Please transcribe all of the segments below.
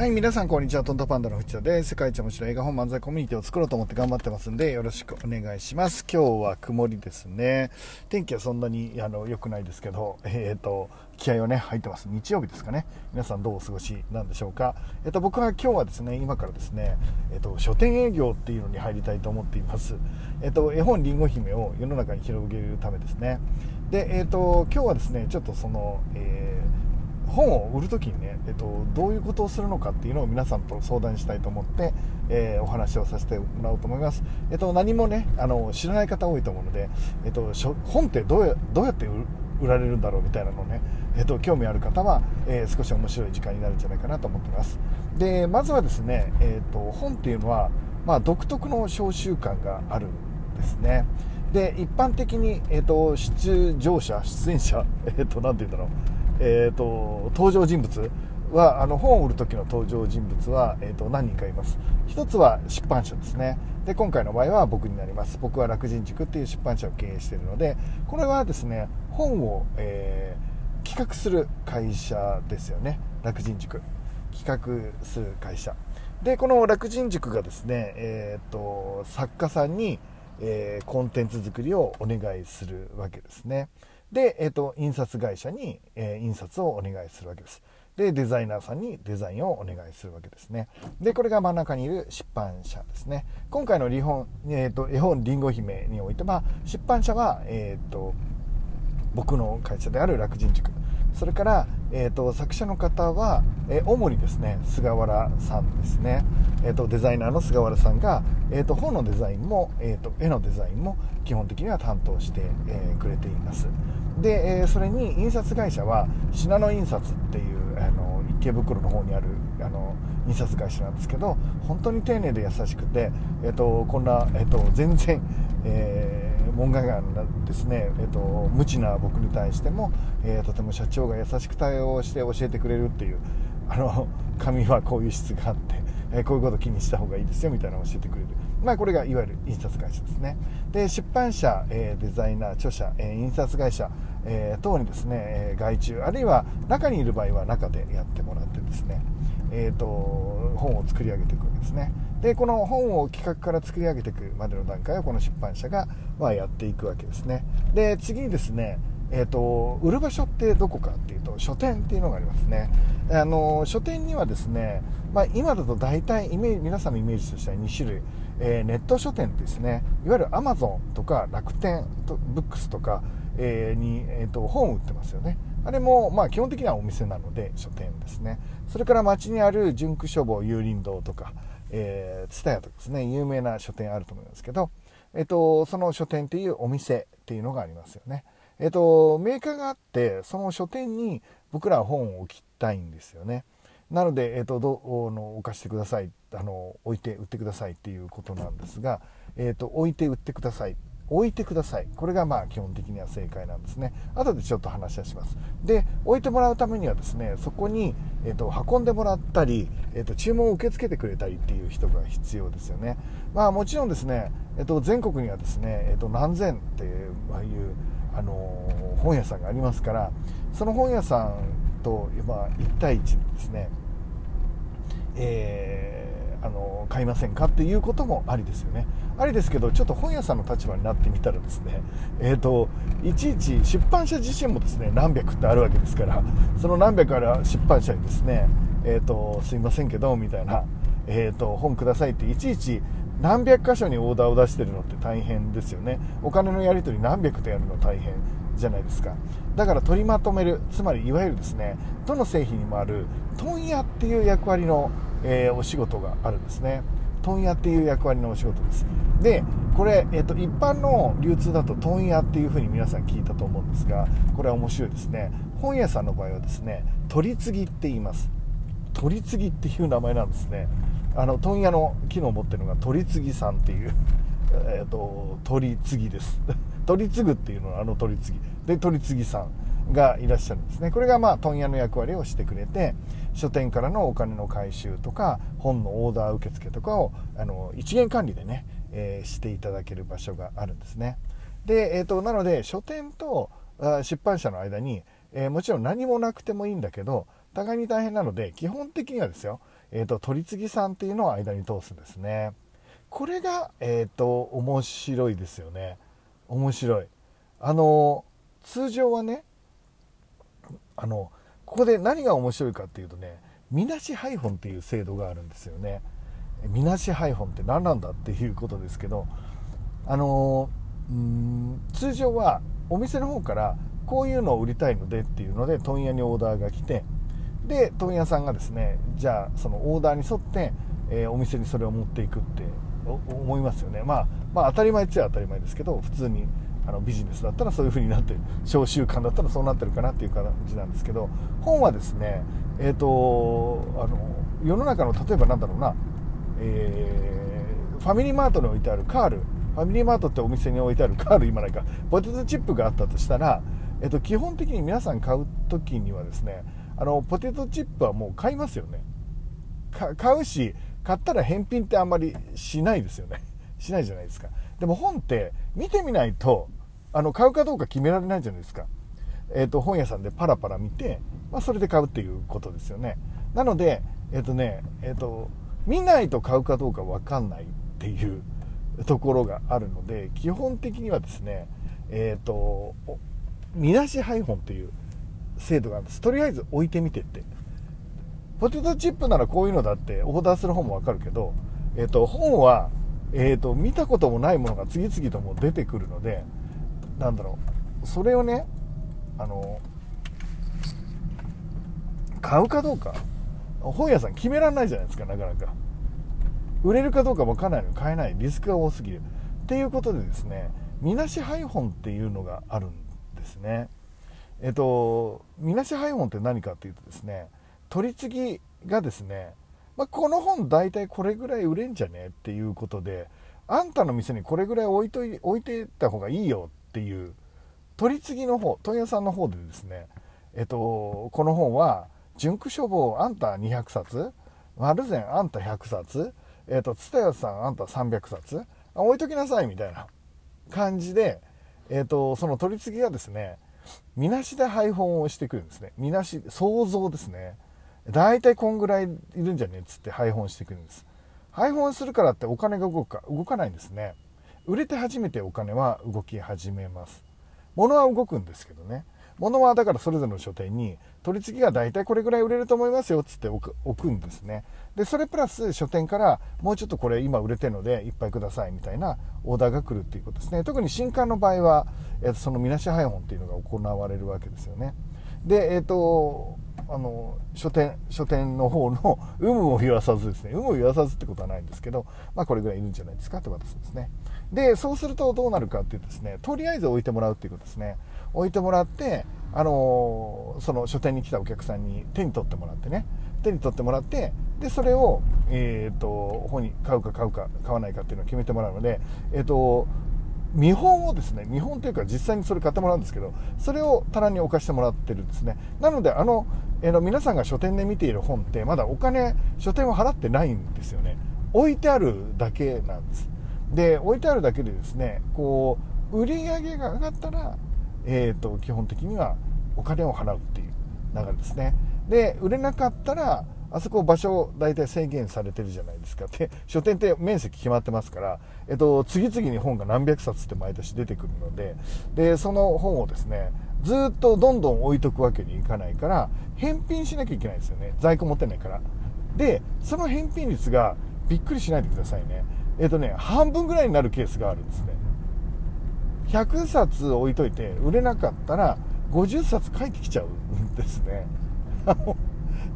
はい、皆さんこんにちは。トントパンダの藤田です世界一面白い映画本漫才コミュニティを作ろうと思って頑張ってますんで、よろしくお願いします。今日は曇りですね。天気はそんなにあの良くないですけど、えっ、ー、と、気合をね、入ってます。日曜日ですかね。皆さんどうお過ごしなんでしょうか。えっ、ー、と、僕は今日はですね、今からですね、えっ、ー、と、書店営業っていうのに入りたいと思っています。えっ、と、絵本りんご姫を世の中に広げるためですね。で、えっ、と、今日はですね、ちょっとその、えー本を売る時にね、えっと、どういうことをするのかっていうのを皆さんと相談したいと思って、えー、お話をさせてもらおうと思います、えっと、何もねあの知らない方多いと思うので、えっと、本ってどうやどうやって売られるんだろうみたいなのをね、えっと、興味ある方は、えー、少し面白い時間になるんじゃないかなと思ってます。でまずはですね、えっと、本っていうのは、まあ、独特の召集感があるんですね。で一般的に、えーと、出場者出演者、えーと、なんて言うんだろう。えーと、登場人物はあの本を売る時の登場人物は、えーと、何人かいます。一つは出版社ですね。で今回の場合は僕になります。僕は楽人塾っていう出版社を経営しているのでこれはですね本を、えー、企画する会社ですよね。楽人塾。企画する会社。でこの楽人塾がですね、えーと作家さんに、えー、コンテンツ作りをお願いするわけですね。で、えーと、印刷会社に、えー、印刷をお願いするわけです。で、デザイナーさんにデザインをお願いするわけですね。で、これが真ん中にいる出版社ですね。今回の日本、えーと、絵本りんご姫においては、出版社は、えっと、僕の会社である楽人塾。それから、えーと、作者の方は、えー、主にですね菅原さんですね、えーと、デザイナーの菅原さんが、えーと、本のデザインも、えー、と絵のデザインも基本的には担当して、えー、くれています。で、えー、それに印刷会社は信濃印刷っていうあの池袋の方にあるあの印刷会社なんですけど本当に丁寧で優しくて、えー、とこんな、えー、と全然、えー門外漢ですね、えーと、無知な僕に対しても、えー、とても社長が優しく対応して教えてくれるっていうあの紙はこういう質があって、えー、こういうこと気にした方がいいですよみたいなのを教えてくれる、まあ、これがいわゆる印刷会社ですね。で出版社、えー、デザイナー著者、え印刷会社、え等にですね、え外注あるいは中にいる場合は中でやってもらってですね。えーと、本を作り上げていくわけですね。でこの本を企画から作り上げていくまでの段階をこの出版社が、まあ、やっていくわけですね。で次にですねえーと、売る場所ってどこかっていうと書店っていうのがありますね。あの書店にはですね、まあ、今だと大体イメージ皆さんのイメージとしては2種類、えー、ネット書店ですねいわゆるアマゾンとか楽天とブックスとか、えー、に、えーと、本を売ってますよね。あれも、まあ、基本的にはお店なので書店ですね。それから街にある純駆書房有林堂とか蔦屋、えー、とかですね。有名な書店あると思いますけど、えーと、その書店っていうお店っていうのがありますよね。えっ、とメーカーがあってその書店に僕らは本を置きたいんですよね。なので、えーと、どの置かしてください。あの置いて売ってくださいっていうことなんですが、えーと置いて売ってください。置いてください。これがまあ基本的には正解なんですね。後でちょっと話はします。で置いてもらうためにはですねそこに、えーと、運んでもらったり、えーと、注文を受け付けてくれたりっていう人が必要ですよね。まあもちろんですね、えーと、全国にはですね、えー、と何千っていう、あ、いうあのー、本屋さんがありますからその本屋さんと、まあ、1対1ですねえーあの買いませんかっていうこともありですよね。ありですけどちょっと本屋さんの立場になってみたらですねえっ、ー、といちいち出版社自身もですね何百ってあるわけですからその何百ある出版社にですねえっ、ー、とすいませんけどみたいなえっ、ー、と本くださいっていちいち何百箇所にオーダーを出してるのって大変ですよね。お金のやり取り何百とやるの大変。じゃないですか。だから取りまとめるつまりいわゆるですねどの製品にもある問屋っていう役割のえー、お仕事があるんですね。問屋っていう役割のお仕事です。でこれ、えーと、一般の流通だと問屋っていうふうに皆さん聞いたと思うんですがこれは面白いですね。本屋さんの場合はですね取り次ぎって言います。取り次ぎっていう名前なんですね。あの問屋の機能を持ってるのが取り次ぎさんっていう、えーと、取り次ぎです。取り次ぐっていうのはあの取り次ぎ。で取り次ぎさんがいらっしゃるんですね。これがまあ問屋の役割をしてくれて書店からのお金の回収とか本のオーダー受付とかをあの一元管理でね、えー、していただける場所があるんですね。で、えーと、なので書店と出版社の間に、えー、もちろん何もなくてもいいんだけど互いに大変なので基本的にはですよ、えーと、取り次ぎさんっていうのを間に通すんですね。これが、えーと、面白いですよね。面白い。あの通常はねあのここで何が面白いかっていうとねみなし配本っていう制度があるんですよね。みなし配本って何なんだっていうことですけどあのうん通常はお店の方からこういうのを売りたいのでっていうので問屋にオーダーが来てで問屋さんがですねじゃあそのオーダーに沿って、えー、お店にそれを持っていくって思いますよね、まあ、まあ当たり前っちゃ当たり前ですけど普通にあのビジネスだったらそういう風になってる小習慣だったらそうなってるかなっていう感じなんですけど本はですねえっ、ー、とあの世の中の例えばなんだろうな、えー、ファミリーマートに置いてあるカールファミリーマートってお店に置いてあるカール今ないかポテトチップがあったとしたら、えっ、ー、と、基本的に皆さん買う時にはですねあのポテトチップはもう買いますよね。か買うし買ったら返品ってあんまりしないですよね。しないじゃないですか。でも本って見てみないとあの買うかどうか決められないじゃないですか、えーと、本屋さんでパラパラ見て、まあ、それで買うっていうことですよね。なのでえっ、ー、とねえっ、ー、と見ないと買うかどうか分かんないっていう ところがあるので基本的にはですねえっ、と見出し配本っていう制度があるんです。とりあえず置いてみてって。ポテトチップならこういうのだってオーダーする方もわかるけど、えっ、と、本は、えっ、ー、と、見たこともないものが次々とも出てくるので、なんだろう、それをね、あの、買うかどうか、本屋さん決められないじゃないですか、なかなか。売れるかどうか分かんないのに買えない、リスクが多すぎる。っていうことでですね、みなし配本っていうのがあるんですね。えっと、みなし配本って何かっていうとですね、取り次ぎがですね、まあ、この本大体これぐらい売れんじゃねっていうことで、あんたの店にこれぐらい置いとい置いてった方がいいよっていう、取り次ぎの方、問屋さんの方でですね、えっと、この本は、純駆書房あんた200冊、丸善あんた100冊、えっと、蔦屋さんあんた300冊あ、置いときなさいみたいな感じで、えっと、その取り次ぎがですね、みなしで配本をしてくるんですね。みなし、想像ですね。大体こんぐらいいるんじゃねえっつって配本してくるんです。配本するからってお金が動くか、動かないんですね。売れて初めてお金は動き始めます。物は動くんですけどね。物はだからそれぞれの書店に取り次ぎが大体これぐらい売れると思いますよっつって置くんですね。で、それプラス書店からもうちょっとこれ今売れてるのでいっぱいくださいみたいなオーダーが来るっていうことですね。特に新刊の場合は、えー、そのみなし配本っていうのが行われるわけですよね。で、えっ、ー、と、あの書店書店の方の有無を言わさずですね有無を言わさずってことはないんですけど、まあ、これぐらいいるんじゃないですかってことですね。でそうするとどうなるかっていうとですねとりあえず置いてもらうっていうことですね。置いてもらってあのその書店に来たお客さんに手に取ってもらってね。手に取ってもらってでそれを、えーと、本に買うか買うか買わないかっていうのを決めてもらうので、えーと見本をですね、見本というか実際にそれ買ってもらうんですけど、それを棚に置かしてもらってるんですね。なので、あの、えー、皆さんが書店で見ている本って、まだお金、書店は払ってないんですよね。置いてあるだけなんです。で、置いてあるだけでですね、こう、売り上げが上がったら、えっ、ー、と、基本的にはお金を払うっていう流れですね。で、売れなかったら、あそこ場所大体制限されてるじゃないですか。で、書店って面積決まってますから、えっと、次々に本が何百冊って毎年出てくるので、で、その本をですね、ずっとどんどん置いとくわけにいかないから、返品しなきゃいけないんですよね。在庫持ってないから。で、その返品率がびっくりしないでくださいね。えっとね、半分ぐらいになるケースがあるんですね。100冊置いといて売れなかったら50冊返ってきちゃうんですね。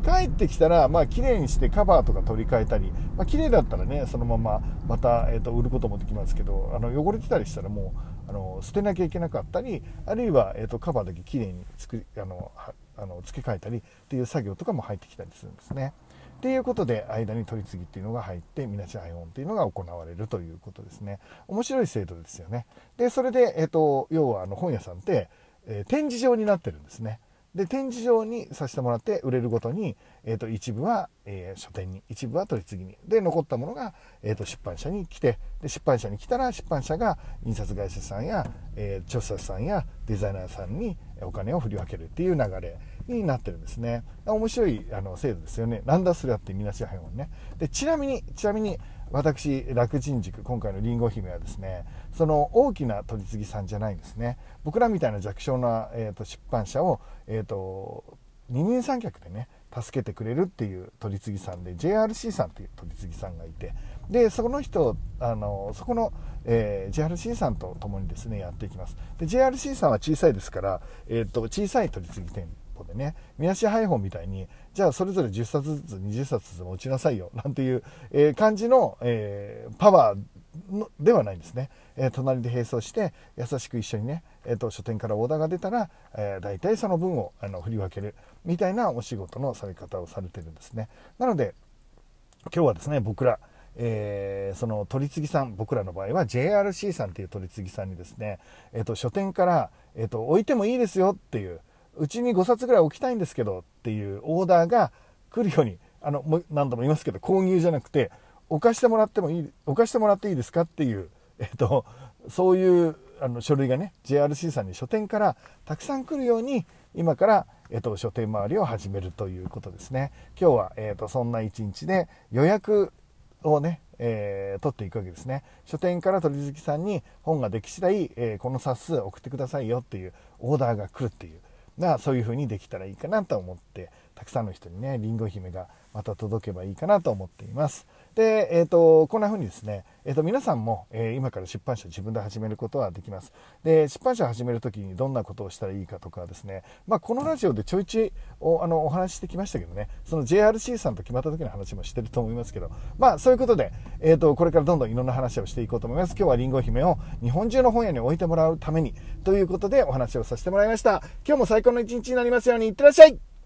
帰ってきたら、まあ、綺麗にしてカバーとか取り替えたり、まあ、綺麗だったらね、そのまままた、えーと、売ることもできますけど、あの汚れてたりしたらもうあの捨てなきゃいけなかったり、あるいは、えーと、カバーだけ綺麗に作りあのあの付け替えたりっていう作業とかも入ってきたりするんですね。っていうことで間に取り次ぎっていうのが入ってみなし配本っていうのが行われるということですね。面白い制度ですよね。でそれで、えーと、要はあの本屋さんって、えー、展示場になってるんですね。で展示場にさせてもらって売れるごとに、えーと、一部は、えー、書店に一部は取り次ぎにで残ったものが、えーと、出版社に来てで出版社に来たら出版社が印刷会社さんや、えー、著者さんやデザイナーさんにお金を振り分けるっていう流れになってるんですね。面白いあの制度ですよね。なんだそれはってみなし配本ね。で、ちなみに、ちなみに、私、楽人塾、今回のりんご姫はですね、その大きな取り次ぎさんじゃないんですね。僕らみたいな弱小な、えーと、出版社を、えーと、二人三脚でね、助けてくれるっていう取り次ぎさんで JRC さんっていう取り次ぎさんがいてでその人あのそこの、えー、JRC さんと共にですねやっていきますで JRC さんは小さいですから、えーと、小さい取り次ぎ店舗でね見出し配本みたいにじゃあそれぞれ10冊ずつ20冊ずつ持ちなさいよなんていう、えー、感じの、えー、パワーのではないんですね、えー、隣で並走して優しく一緒にね、えーと、書店からオーダーが出たら、えー、大体その分をあの振り分けるみたいなお仕事のされ方をされてるんですね。なので今日はですね僕らえー、その取次さん僕らの場合は JRC さんっていう取次さんにですね、えーと、書店から、えーと、置いてもいいですよっていううちに5冊ぐらい置きたいんですけどっていうオーダーが来るようにあのも何度も言いますけど購入じゃなくて置かしてもらってもいい置かしてもらっていいですかっていう、えーと、そういうあの書類がね JRC さんに書店からたくさん来るように今から、えー、と書店周りを始めるということですね。今日は、えー、とそんな一日で予約をね、えー、取っていくわけですね。書店から鳥月さんに本ができ次第、えー、この冊数送ってくださいよっていうオーダーが来るっていうがそういう風にできたらいいかなと思ってたくさんの人にねりんご姫がまた届けばいいかなと思っています。で、えーと、こんな風にですね、えーと、皆さんも、えー、今から出版社自分で始めることはできます。で出版社始める時にどんなことをしたらいいかとかですね、まあ、このラジオでちょいちょいおあのお話ししてきましたけどね。その JRC さんと決まった時の話もしてると思いますけど。まあそういうことで、えーと、これからどんどんいろんな話をしていこうと思います。今日はりんご姫を日本中の本屋に置いてもらうためにということでお話をさせてもらいました。今日も最高の一日になりますように。いってらっしゃい